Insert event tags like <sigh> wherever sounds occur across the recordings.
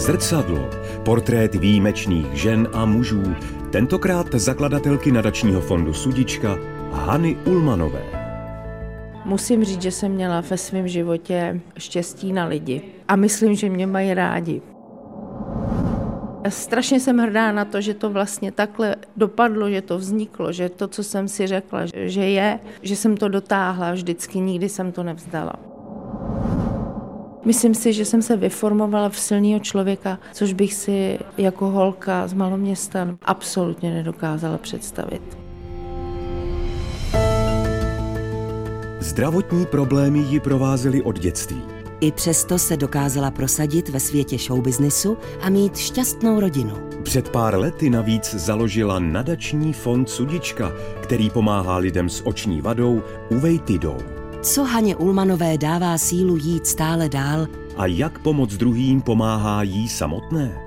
Zrcadlo. Portrét výjimečných žen a mužů. Tentokrát zakladatelky nadačního fondu Sudička Hany Ulmanové. Musím říct, že jsem měla ve svém životě štěstí na lidi. A myslím, že mě mají rádi. Strašně jsem hrdá na to, že to vlastně takhle dopadlo, že to vzniklo, že to, co jsem si řekla, že je, že jsem to dotáhla vždycky, nikdy jsem to nevzdala. Myslím si, že jsem se vyformovala v silného člověka, což bych si jako holka z maloměsta absolutně nedokázala představit. Zdravotní problémy ji provázely od dětství. I přesto se dokázala prosadit ve světě showbiznesu a mít šťastnou rodinu. Před pár lety navíc založila nadační fond Sudička, který pomáhá lidem s oční vadou uvejtidou. Co Haně Ulmanové dává sílu jít stále dál A jak pomoc druhým pomáhá jí samotné?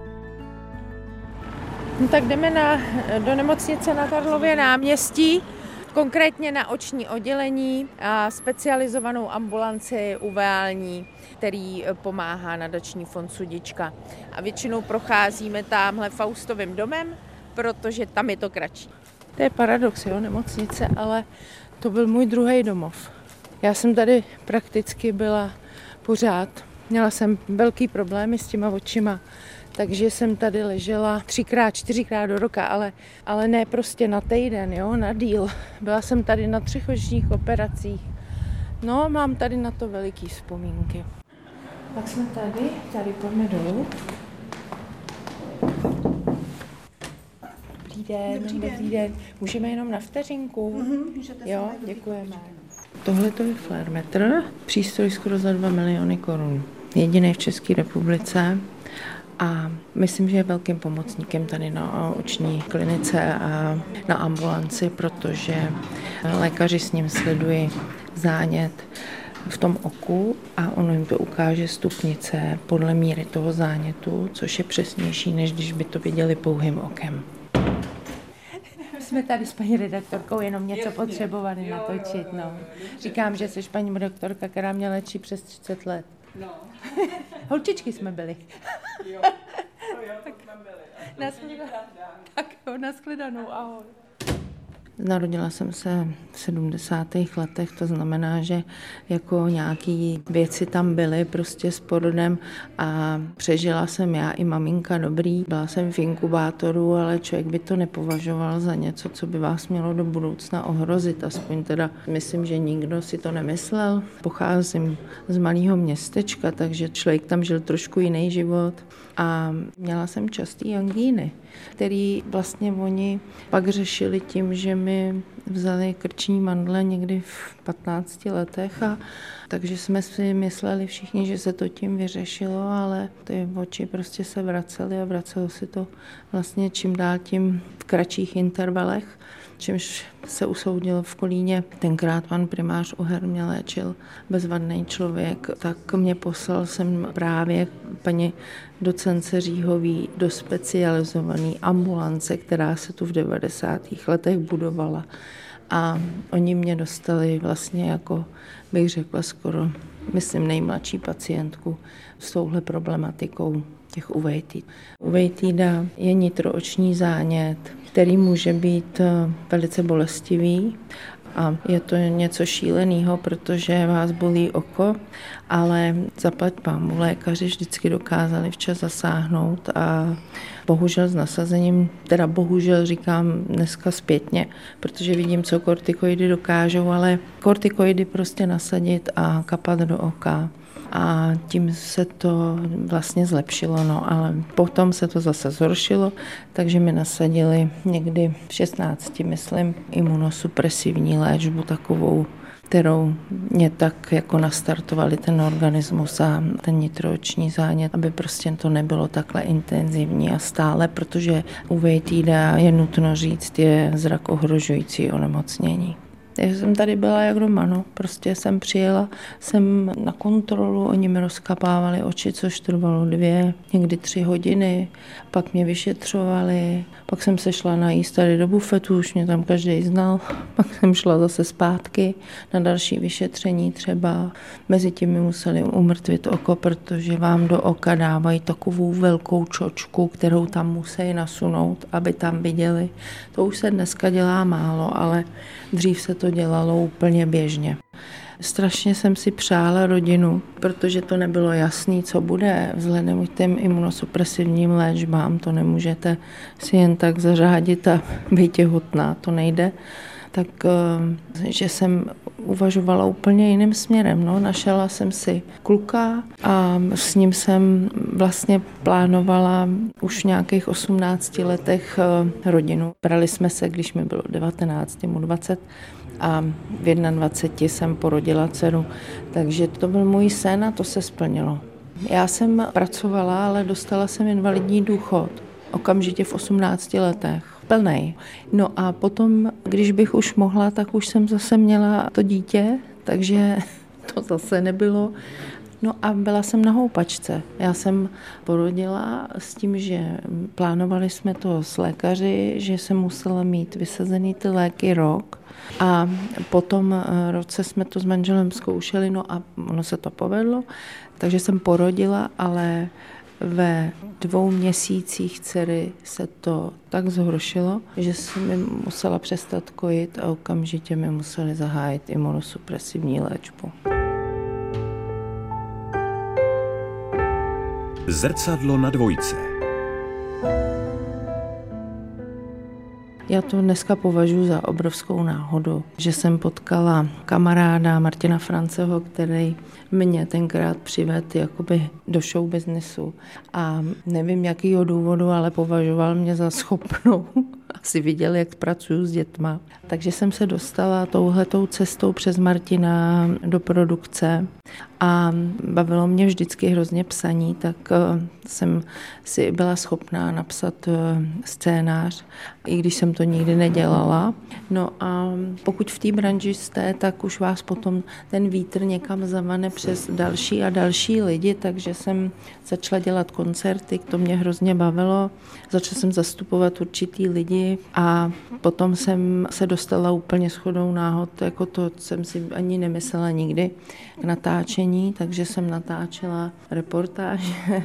No tak jdeme na, do nemocnice na Karlově náměstí, konkrétně na oční oddělení a specializovanou ambulanci uveální, který pomáhá nadační fond Sudička. A většinou procházíme tamhle Faustovým domem, protože tam je to kratší. To je paradox, jo, nemocnice, ale to byl můj druhý domov. Já jsem tady prakticky byla pořád. Měla jsem velký problémy s těma očima, takže jsem tady ležela třikrát, čtyřikrát do roka, ale, ale ne prostě na týden, jo, na díl. Byla jsem tady na třech očních operacích. No, mám tady na to veliký vzpomínky. Tak jsme tady, tady pojďme dolů. Dobrý den, dobrý den. Dobrý den. Můžeme jenom na vteřinku? Mhm, jo, děkujeme. Tohle to je Flairmetr, přístroj skoro za 2 miliony korun. Jediný v České republice a myslím, že je velkým pomocníkem tady na oční klinice a na ambulanci, protože lékaři s ním sledují zánět v tom oku a ono jim to ukáže stupnice podle míry toho zánětu, což je přesnější, než když by to viděli pouhým okem. Jsme tady s paní redaktorkou jenom něco potřebovali natočit. No. Říkám, že jsi paní redaktorka, která mě léčí přes 30 let. No. <laughs> Holčičky jsme byli. Jo, <laughs> to jo, tak jsme byli. Tak jo, naschledanou, ahoj. Narodila jsem se v 70. letech, to znamená, že jako nějaký věci tam byly prostě s porodem a přežila jsem já i maminka dobrý. Byla jsem v inkubátoru, ale člověk by to nepovažoval za něco, co by vás mělo do budoucna ohrozit. Aspoň teda myslím, že nikdo si to nemyslel. Pocházím z malého městečka, takže člověk tam žil trošku jiný život a měla jsem častý angíny, který vlastně oni pak řešili tím, že mi Amen. Vzali krční mandle někdy v 15 letech a takže jsme si mysleli všichni, že se to tím vyřešilo, ale ty oči prostě se vracely a vracelo se to vlastně čím dál tím v kratších intervalech čímž se usoudil v Kolíně. Tenkrát pan primář Uher mě léčil bezvadný člověk, tak mě poslal jsem právě paní docence Říhový do specializované ambulance, která se tu v 90. letech budovala. A oni mě dostali vlastně jako, bych řekla, skoro, myslím, nejmladší pacientku s touhle problematikou těch uvejtý. Uvejtýda je nitrooční zánět, který může být eh, velice bolestivý a je to něco šíleného, protože vás bolí oko, ale zaplať pámu lékaři vždycky dokázali včas zasáhnout a bohužel s nasazením, teda bohužel říkám dneska zpětně, protože vidím, co kortikoidy dokážou, ale kortikoidy prostě nasadit a kapat do oka a tím se to vlastně zlepšilo, no ale potom se to zase zhoršilo, takže mi nasadili někdy v 16, myslím, imunosupresivní léčbu takovou kterou mě tak jako nastartovali ten organismus a ten nitrooční zánět, aby prostě to nebylo takhle intenzivní a stále, protože u VTIDA je nutno říct, je zrak ohrožující onemocnění. Já jsem tady byla jak doma, no. Prostě jsem přijela, jsem na kontrolu, oni mi rozkapávali oči, což trvalo dvě, někdy tři hodiny, pak mě vyšetřovali, pak jsem se šla najíst tady do bufetu, už mě tam každý znal, <laughs> pak jsem šla zase zpátky na další vyšetření třeba. Mezi tím mi museli umrtvit oko, protože vám do oka dávají takovou velkou čočku, kterou tam musí nasunout, aby tam viděli. To už se dneska dělá málo, ale dřív se to dělalo úplně běžně. Strašně jsem si přála rodinu, protože to nebylo jasné, co bude. Vzhledem k těm imunosupresivním léčbám to nemůžete si jen tak zařádit a <laughs> být těhotná, to nejde tak eh, že jsem uvažovala úplně jiným směrem. No. Našela jsem si kluka a s ním jsem vlastně plánovala už v nějakých 18 letech eh, rodinu. Brali jsme se, když mi bylo 19, mu 20 a v 21 jsem porodila dceru. Takže to byl můj sen a to se splnilo. Já jsem pracovala, ale dostala jsem invalidní důchod okamžitě v 18 letech plnej. No a potom, když bych už mohla, tak už jsem zase měla to dítě, takže <laughs> to zase nebylo. No a byla jsem na houpačce. Já jsem porodila s tím, že plánovali jsme to s lékaři, že jsem musela mít vysazený ty léky rok. A potom eh, roce jsme to s manželem zkoušeli, no a ono se to povedlo. Takže jsem porodila, ale ve dvou měsících dcery se to tak zhoršilo, že jsem mi musela přestat kojit a okamžitě mi museli zahájit imunosupresivní léčbu. Zrcadlo na dvojce. Já to dneska považuji za obrovskou náhodu, že jsem potkala kamaráda Martina Franceho, který mě tenkrát přived jakoby do show businessu a nevím jakýho důvodu, ale považoval mě za schopnou. Asi viděl, jak pracuji s dětma. Takže jsem se dostala touhletou cestou přes Martina do produkce a bavilo mě vždycky hrozně psaní, tak eh, jsem si byla schopná napsat eh, scénář, i když jsem to nikdy nedělala. No a pokud v té branži jste, tak už vás potom ten vítr někam zavane přes další a další lidi, takže jsem začala dělat koncerty, to mě hrozně bavilo. Začala jsem zastupovat určitý lidi a potom jsem se dostala úplně shodou náhod, jako to jsem si ani nemyslela nikdy k natáčení, takže jsem natáčela reportáže. <laughs>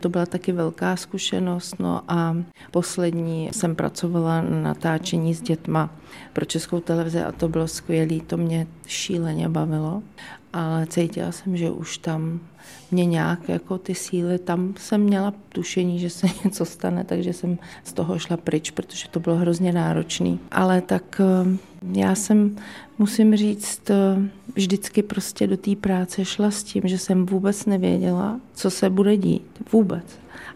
to byla taky velká zkušenost. No a poslední jsem pracovala na natáčení s dětma pro Českou televizi a to bylo skvělé, to mě šíleně bavilo, ale cítila jsem, že už tam mě nějak jako ty síly, tam jsem měla tušení, že se <laughs> něco stane, takže jsem z toho šla pryč, protože to bylo hrozně náročný. Ale tak eh, já jsem, musím říct, eh, vždycky prostě do té práce šla s tím, že jsem vůbec nevěděla, co se bude dít. Vůbec.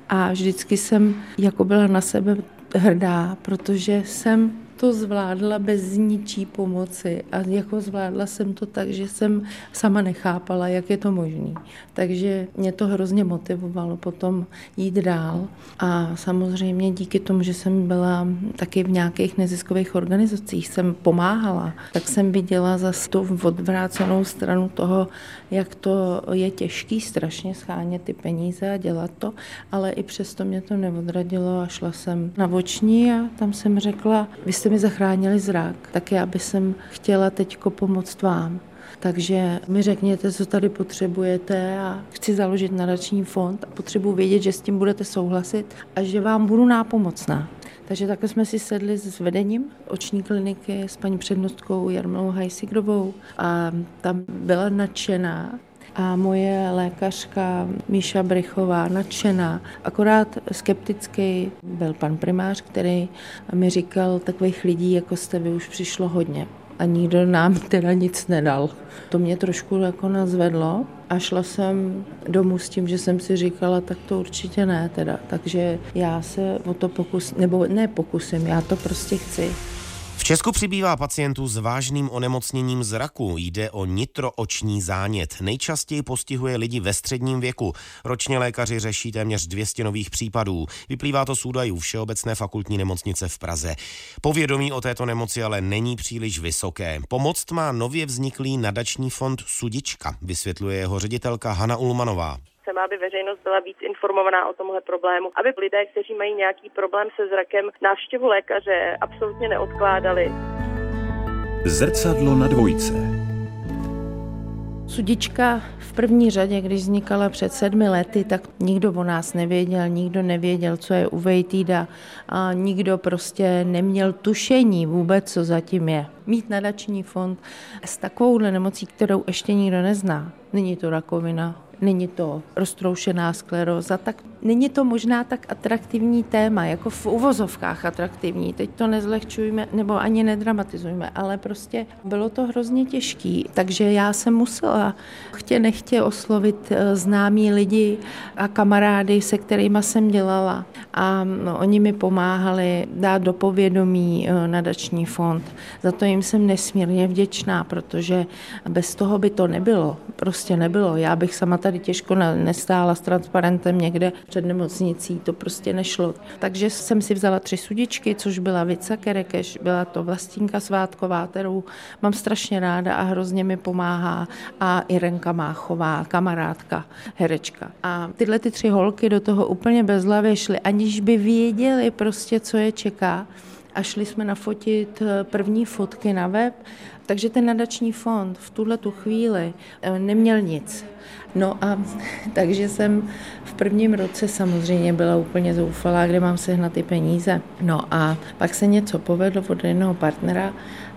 A vždycky jsem jako byla na sebe hrdá, protože jsem to zvládla bez ničí pomoci. A jako zvládla jsem to tak, že jsem sama nechápala, jak je to možné. Takže mě to hrozně motivovalo potom jít dál. A samozřejmě díky tomu, že jsem byla taky v nějakých neziskových organizacích, jsem pomáhala, tak jsem viděla zase tu odvrácenou stranu toho, jak to je těžký strašně schánět ty peníze a dělat to, ale i přesto mě to neodradilo a šla jsem na voční a tam jsem řekla, vy jste mi zachránili zrak, tak já bych jsem chtěla teďko pomoct vám. Takže mi řekněte, co tady potřebujete a chci založit nadační fond a potřebuji vědět, že s tím budete souhlasit a že vám budu nápomocná. Takže takhle jsme si sedli s vedením oční kliniky s paní přednostkou Jarmilou Hajsigrovou a tam byla nadšená a moje lékařka Míša Brychová nadšená. Akorát skeptický byl pan primář, který mi říkal, takových lidí, jako jste vy, už přišlo hodně a nikdo nám teda nic nedal. To mě trošku jako nazvedlo a šla jsem domů s tím, že jsem si říkala, tak to určitě ne teda. Takže já se o to pokusím, nebo ne pokusím, já to prostě chci. V Česku přibývá pacientů s vážným onemocněním zraku. Jde o nitrooční zánět. Nejčastěji postihuje lidi ve středním věku. Ročně lékaři řeší téměř 200 nových případů. Vyplývá to z údajů Všeobecné fakultní nemocnice v Praze. Povědomí o této nemoci ale není příliš vysoké. Pomoc má nově vzniklý nadační fond Sudička, vysvětluje jeho ředitelka Hana Ulmanová. Chceme, aby veřejnost byla víc informovaná o tomhle problému, aby lidé, kteří mají nějaký problém se zrakem, návštěvu lékaře absolutně neodkládali. Zrcadlo na dvojce. Sudička v první řadě, když vznikala před sedmi lety, tak nikdo o nás nevěděl, nikdo nevěděl, co je uvejtýda a nikdo prostě neměl tušení vůbec, co zatím je. Mít nadační fond s takovouhle nemocí, kterou ještě nikdo nezná. Není to rakovina, není to roztroušená skleróza, tak není to možná tak atraktivní téma, jako v uvozovkách atraktivní. Teď to nezlehčujme, nebo ani nedramatizujme, ale prostě bylo to hrozně těžký. Takže já jsem musela chtě nechtě oslovit eh, známí lidi a kamarády, se kterými jsem dělala. A no, oni mi pomáhali dát do povědomí eh, nadační fond. Za to jim jsem nesmírně vděčná, protože bez toho by to nebylo. Prostě nebylo. Já bych sama tady těžko nestála s transparentem někde před nemocnicí, to prostě nešlo. Takže jsem si vzala tři sudičky, což byla Vica Kerekeš, byla to Vlastínka Svátková, kterou mám strašně ráda a hrozně mi pomáhá a Irenka Máchová, kamarádka, herečka. A tyhle ty tři holky do toho úplně bezhlavě šly, aniž by věděli prostě, co je čeká a šli jsme nafotit eh, první fotky na web, takže ten nadační fond v tuhle tu chvíli eh, neměl nic. No a <laughs> takže jsem v prvním roce samozřejmě byla úplně zoufalá, kde mám sehnat ty peníze. No a pak se něco povedlo od jednoho partnera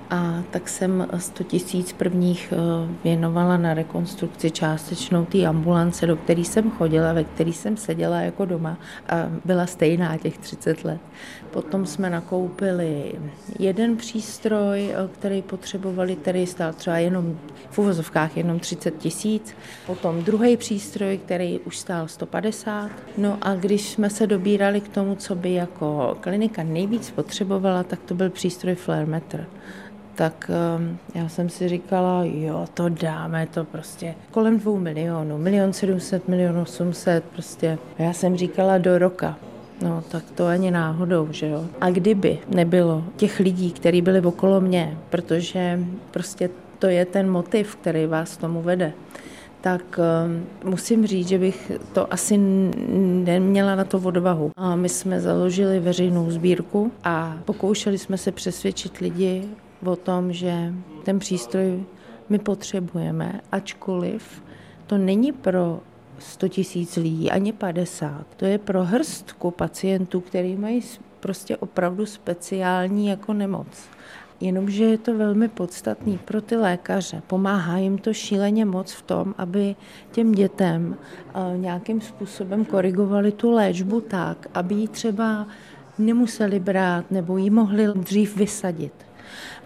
a tak jsem 100 tisíc prvních eh, věnovala na rekonstrukci částečnou té ambulance, do které jsem chodila, ve které jsem seděla jako doma a byla stejná těch 30 let. Potom jsme nakoupili jeden přístroj, eh, který potřebovali, který stál třeba jenom v uvozovkách jenom 30 tisíc. Potom druhý přístroj, který už stál 150. No a když jsme se dobírali k tomu, co by jako klinika nejvíc potřebovala, tak to byl přístroj Flaremeter tak ehm, já jsem si říkala, jo, to dáme, to prostě kolem dvou milionů, milion sedmset, milion osmset, prostě. Já jsem říkala do roka. No, tak to ani náhodou, že jo. A kdyby nebylo těch lidí, kteří byli okolo mě, protože prostě to je ten motiv, který vás tomu vede, tak um, musím říct, že bych to asi neměla na to odvahu. A my jsme založili veřejnou sbírku a pokoušeli jsme se přesvědčit lidi o tom, že ten přístroj my potřebujeme, ačkoliv to není pro 100 tisíc lidí, ani 50. To je pro hrstku pacientů, který mají prostě opravdu speciální jako nemoc. Jenomže je to velmi podstatný pro ty lékaře. Pomáhá jim to šíleně moc v tom, aby těm dětem eh, nějakým způsobem korigovali tu léčbu tak, aby ji třeba nemuseli brát nebo ji mohli dřív vysadit.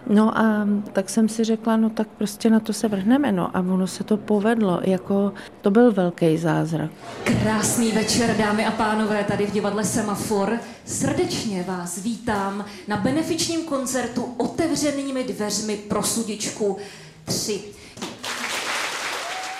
No a tak jsem si řekla, no tak prostě na to se vrhneme, no a ono se to povedlo, jako to byl velký zázrak. Krásný večer, dámy a pánové, tady v divadle Semafor. Srdečně vás vítám na benefičním koncertu otevřenými dveřmi pro sudičku 3.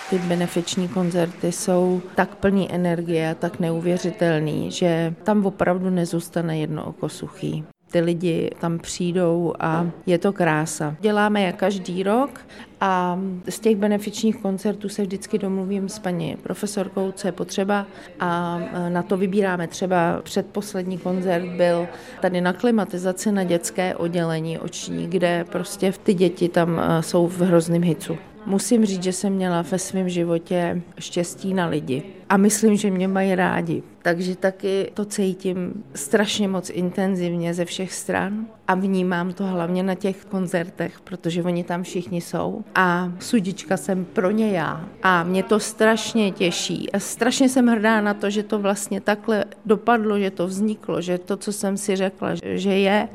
Ty benefiční koncerty jsou tak plný energie a tak neuvěřitelný, že tam opravdu nezůstane jedno oko suchý ty lidi tam přijdou a je to krása. Děláme je každý rok a z těch benefičních koncertů se vždycky domluvím s paní profesorkou, co je potřeba a na to vybíráme třeba předposlední koncert byl tady na klimatizaci na dětské oddělení oční, kde prostě ty děti tam eh, jsou v hrozném hicu. Musím říct, že jsem měla ve svém životě štěstí na lidi. A myslím, že mě mají rádi. Takže taky to cítím strašně moc intenzivně ze všech stran. A vnímám to hlavně na těch koncertech, protože oni tam všichni jsou. A sudička jsem pro ně já. A mě to strašně těší. A strašně jsem hrdá na to, že to vlastně takhle dopadlo, že to vzniklo, že to, co jsem si řekla, že je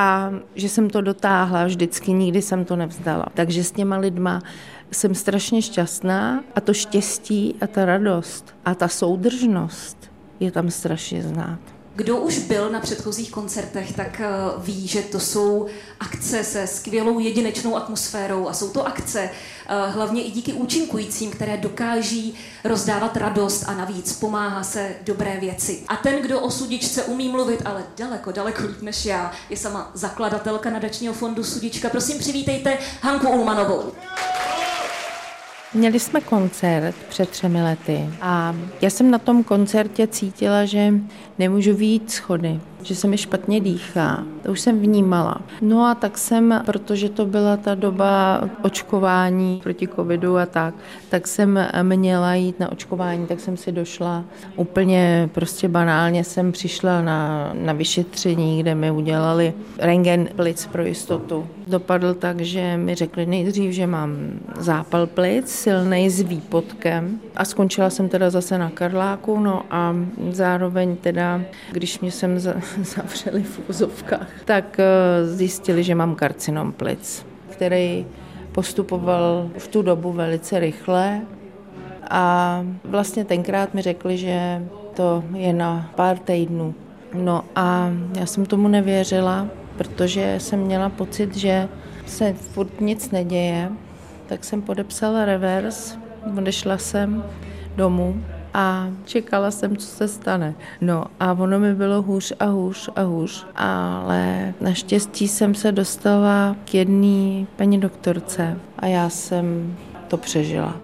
a že jsem to dotáhla vždycky, nikdy jsem to nevzdala. Takže s těma lidma jsem strašně šťastná a to štěstí a ta radost a ta soudržnost je tam strašně znát. Kdo už byl na předchozích koncertech, tak eh, ví, že to jsou akce se skvělou jedinečnou atmosférou a jsou to akce eh, hlavně i díky účinkujícím, které dokáží rozdávat radost a navíc pomáhá se dobré věci. A ten, kdo o sudičce umí mluvit, ale daleko, daleko líp než já, je sama zakladatelka nadačního fondu Sudička. Prosím, přivítejte Hanku Ulmanovou. Měli jsme koncert před třemi lety a já jsem na tom koncertě cítila, že nemůžu výjít schody, že se mi špatně dýchá. To už jsem vnímala. No a tak jsem, protože to byla ta doba očkování proti covidu a tak, tak jsem měla jít na očkování, tak jsem si došla úplně prostě banálně jsem přišla na, na vyšetření, kde mi udělali rengen plic pro jistotu. Dopadl tak, že mi řekli nejdřív, že mám zápal plic, silný s výpotkem a skončila jsem teda zase na Karláku, no a zároveň teda, když mě sem <laughs> zavřeli v úzovkách, tak eh, zjistili, že mám karcinom plic, který postupoval v tu dobu velice rychle. A vlastně tenkrát mi řekli, že to je na pár týdnů. No a já jsem tomu nevěřila, protože jsem měla pocit, že se furt nic neděje, tak jsem podepsala revers, odešla jsem domů a čekala jsem, co se stane. No a ono mi bylo hůř a hůř a hůř, ale naštěstí jsem se dostala k jedné paní doktorce a já jsem to přežila.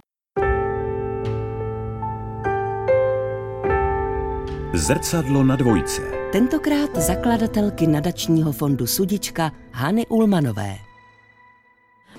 Zrcadlo na dvojce. Tentokrát zakladatelky nadačního fondu Sudička Hany Ulmanové.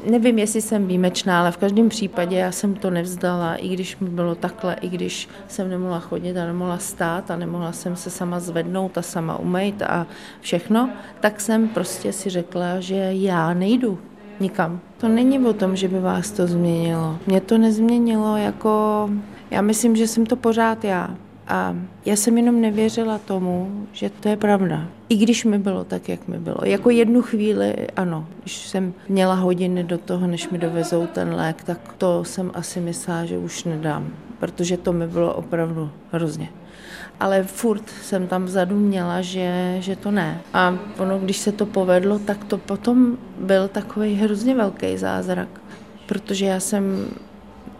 Nevím, jestli jsem výjimečná, ale v každém případě já jsem to nevzdala, i když mi bylo takhle, i když jsem nemohla chodit a nemohla stát a nemohla jsem se sama zvednout a sama umýt a všechno, tak jsem prostě si řekla, že já nejdu nikam. To není o tom, že by vás to změnilo. Mě to nezměnilo jako... Já myslím, že jsem to pořád já. A já jsem jenom nevěřila tomu, že to je pravda. I když mi bylo tak, jak mi bylo. Jako jednu chvíli, ano, když jsem měla hodiny do toho, než mi dovezou ten lék, tak to jsem asi myslela, že už nedám, protože to mi bylo opravdu hrozně. Ale furt jsem tam vzadu měla, že, že to ne. A ono, když se to povedlo, tak to potom byl takový hrozně velký zázrak, protože já jsem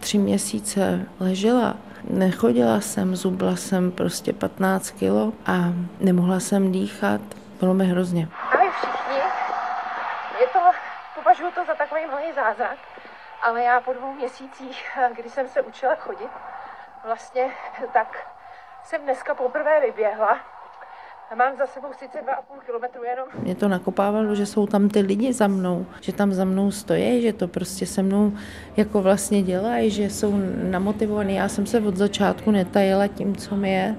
tři měsíce ležela Nechodila jsem, zubla jsem prostě 15 kilo a nemohla jsem dýchat. Bylo mi hrozně. A my všichni, je to, považuji to za takový malý zázrak, ale já po dvou měsících, kdy jsem se učila chodit, vlastně tak jsem dneska poprvé vyběhla a mám za sebou sice 2,5 kilometru jenom. Mě to nakopávalo, že jsou tam ty lidi za mnou, že tam za mnou stojí, že to prostě se mnou jako vlastně dělají, že jsou namotivovaní. Já jsem se od začátku netajila tím, co mi je,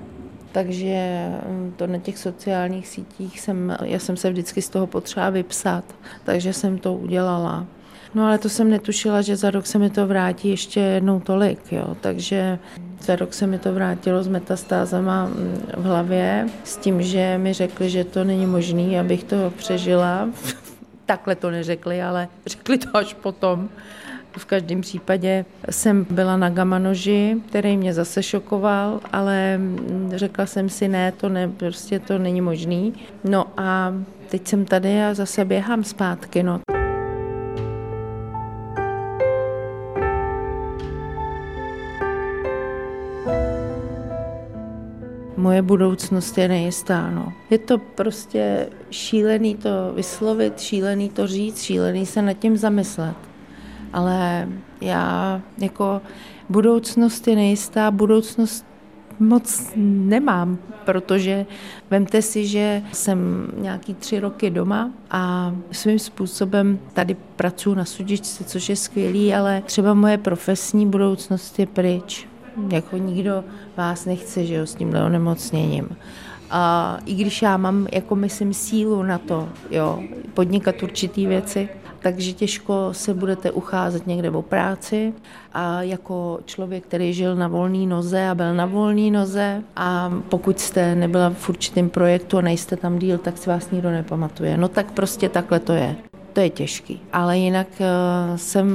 takže mm, to na těch sociálních sítích jsem, já jsem se vždycky z toho potřeba vypsat, takže jsem to udělala. No ale to jsem netušila, že za rok se mi to vrátí ještě jednou tolik, jo. Takže za rok se mi to vrátilo s metastázama mm, v hlavě, s tím, že mi řekli, že to není možné, abych to přežila. <laughs> Takhle to neřekli, ale řekli to až potom. V každém případě jsem byla na gamanoži, který mě zase šokoval, ale mm, řekla jsem si, ne, to ne, prostě to není možný. No a teď jsem tady a zase běhám zpátky. No. Moje budoucnost je nejistá. No. Je to prostě šílený to vyslovit, šílený to říct, šílený se nad tím zamyslet. Ale já jako budoucnost je nejistá, budoucnost moc nemám, protože vemte si, že jsem nějaký tři roky doma a svým způsobem tady pracuji na sudičce, což je skvělý, ale třeba moje profesní budoucnost je pryč jako nikdo vás nechce, že jo, s tímhle onemocněním. A i když já mám, jako myslím, sílu na to, jo, podnikat určitý věci, takže těžko se budete ucházet někde o práci a jako člověk, který žil na volné noze a byl na volné noze a pokud jste nebyla v určitém projektu a nejste tam díl, tak si vás nikdo nepamatuje. No tak prostě takhle to je. To je těžký. Ale jinak uh, jsem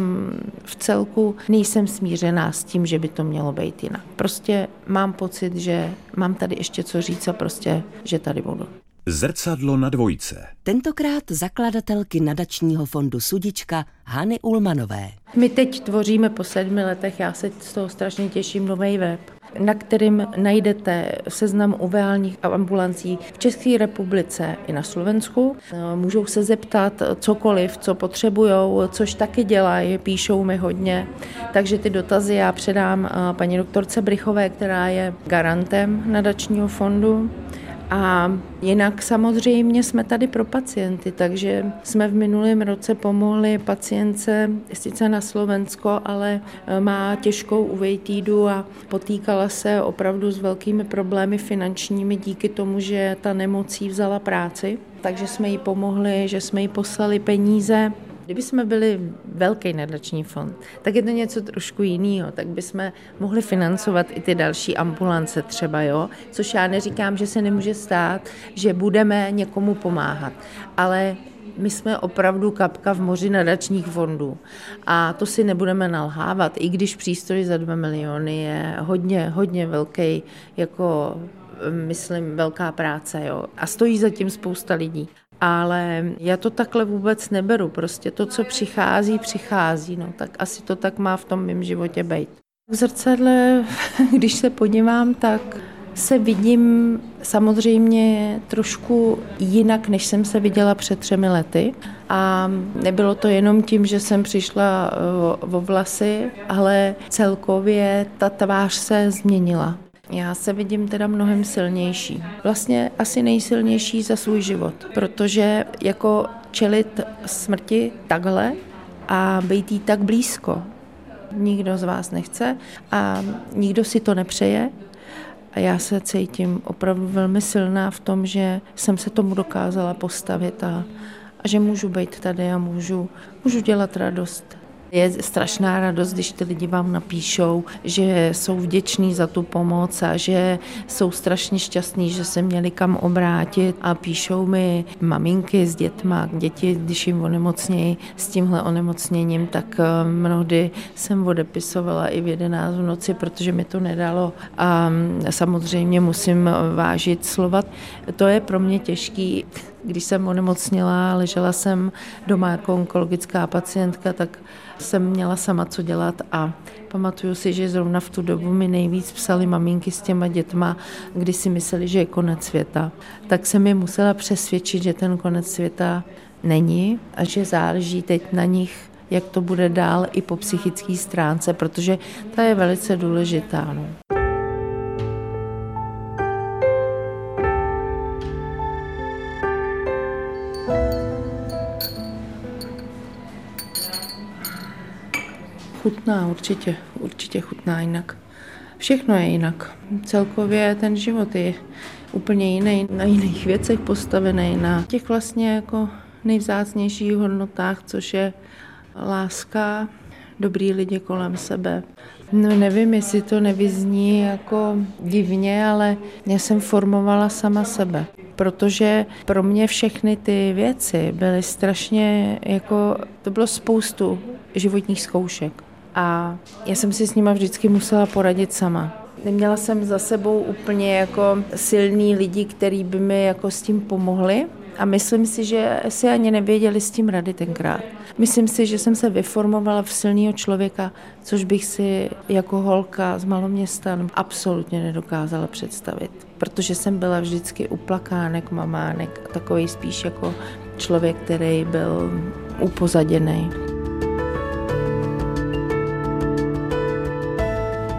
v celku, nejsem smířená s tím, že by to mělo být jinak. Prostě mám pocit, že mám tady ještě co říct a prostě, že tady budu. Zrcadlo na dvojce. Tentokrát zakladatelky nadačního fondu Sudička Hany Ulmanové. My teď tvoříme po sedmi letech, já se z toho strašně těším, nový web na kterým najdete seznam uveálních ambulancí v České republice i na Slovensku. Můžou se zeptat cokoliv, co potřebují, což taky dělají, píšou mi hodně. Takže ty dotazy já předám paní doktorce Brichové, která je garantem nadačního fondu. A jinak samozřejmě jsme tady pro pacienty, takže jsme v minulém roce pomohli pacience sice na Slovensko, ale e, má těžkou uvejtídu a potýkala se opravdu s velkými problémy finančními díky tomu, že ta nemocí vzala práci. Takže jsme jí pomohli, že jsme jí poslali peníze Kdyby jsme byli velký nadační fond, tak je to něco trošku jiného, tak bychom mohli financovat i ty další ambulance třeba, jo? což já neříkám, že se nemůže stát, že budeme někomu pomáhat, ale my jsme opravdu kapka v moři nadačních fondů a to si nebudeme nalhávat, i když přístroj za 2 miliony je hodně, hodně velký, jako myslím, velká práce jo? a stojí za tím spousta lidí ale já to takhle vůbec neberu. Prostě to, co přichází, přichází. No, tak asi to tak má v tom mém životě být. V zrcadle, <laughs> když se podívám, tak se vidím samozřejmě trošku jinak, než jsem se viděla před třemi lety. A nebylo to jenom tím, že jsem přišla o vlasy, ale celkově ta tvář se změnila. Já se vidím teda mnohem silnější. Vlastně asi nejsilnější za svůj život, protože jako čelit smrti takhle a být jí tak blízko, nikdo z vás nechce a nikdo si to nepřeje. A já se cítím opravdu velmi silná v tom, že jsem se tomu dokázala postavit a, a že můžu být tady a můžu, můžu dělat radost je strašná radost, když ty lidi vám napíšou, že jsou vděční za tu pomoc a že jsou strašně šťastní, že se měli kam obrátit a píšou mi maminky s dětma, děti, když jim onemocnějí s tímhle onemocněním, tak eh, mnohdy jsem odepisovala i v 11 v noci, protože mi to nedalo a mm, samozřejmě musím vážit slova. To je pro mě těžký když jsem onemocněla, ležela jsem doma jako onkologická pacientka, tak jsem měla sama co dělat a pamatuju si, že zrovna v tu dobu mi nejvíc psali maminky s těma dětma, kdy si mysleli, že je konec světa. Tak jsem je musela přesvědčit, že ten konec světa není a že záleží teď na nich, jak to bude dál i po psychické stránce, protože ta je velice důležitá. No. Chutná, určitě, určitě chutná jinak. Všechno je jinak. Celkově ten život je úplně jiný, na jiných věcech postavený, na těch vlastně jako nejvzácnějších hodnotách, což je láska, dobrý lidi kolem sebe. No nevím, jestli to nevyzní jako divně, ale já jsem formovala sama sebe, protože pro mě všechny ty věci byly strašně jako, to bylo spoustu životních zkoušek a já jsem si s nima vždycky musela poradit sama. Neměla jsem za sebou úplně jako silný lidi, kteří by mi jako s tím pomohli. A myslím si, že si ani nevěděli s tím rady tenkrát. Myslím si, že jsem se vyformovala v silného člověka, což bych si jako holka z maloměsta absolutně nedokázala představit. Protože jsem byla vždycky uplakánek, mamánek, takový spíš jako člověk, který byl upozaděný.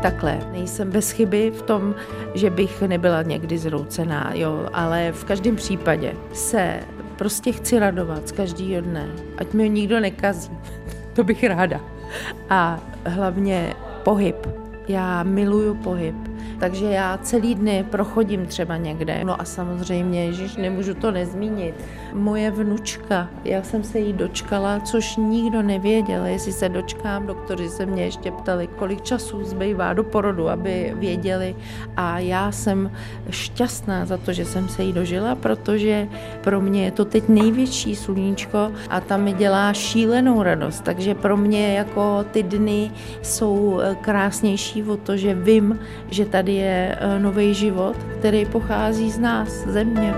Takhle. Nejsem bez chyby v tom, že bych nebyla někdy zroucená, jo, ale v každém případě se prostě chci radovat z každého dne, ať mi nikdo nekazí. <laughs> to bych ráda. A hlavně pohyb. Já miluju pohyb Takže já celý dny prochodím třeba někde. No a samozřejmě, že nemůžu to nezmínit. Moje vnučka, já jsem se jí dočkala, což nikdo nevěděl, jestli se dočkám. Doktoři se mě ještě ptali, kolik času zbývá do porodu, aby věděli. A já jsem šťastná za to, že jsem se jí dožila, protože pro mě je to teď největší sluníčko a tam mi dělá šílenou radost. Takže pro mě jako ty dny jsou krásnější o to, že vím, že tady je eh, nový život, který pochází z nás, země.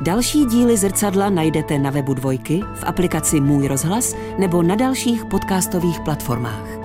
Další díly zrcadla najdete na webu Dvojky, v aplikaci Můj rozhlas nebo na dalších podcastových platformách.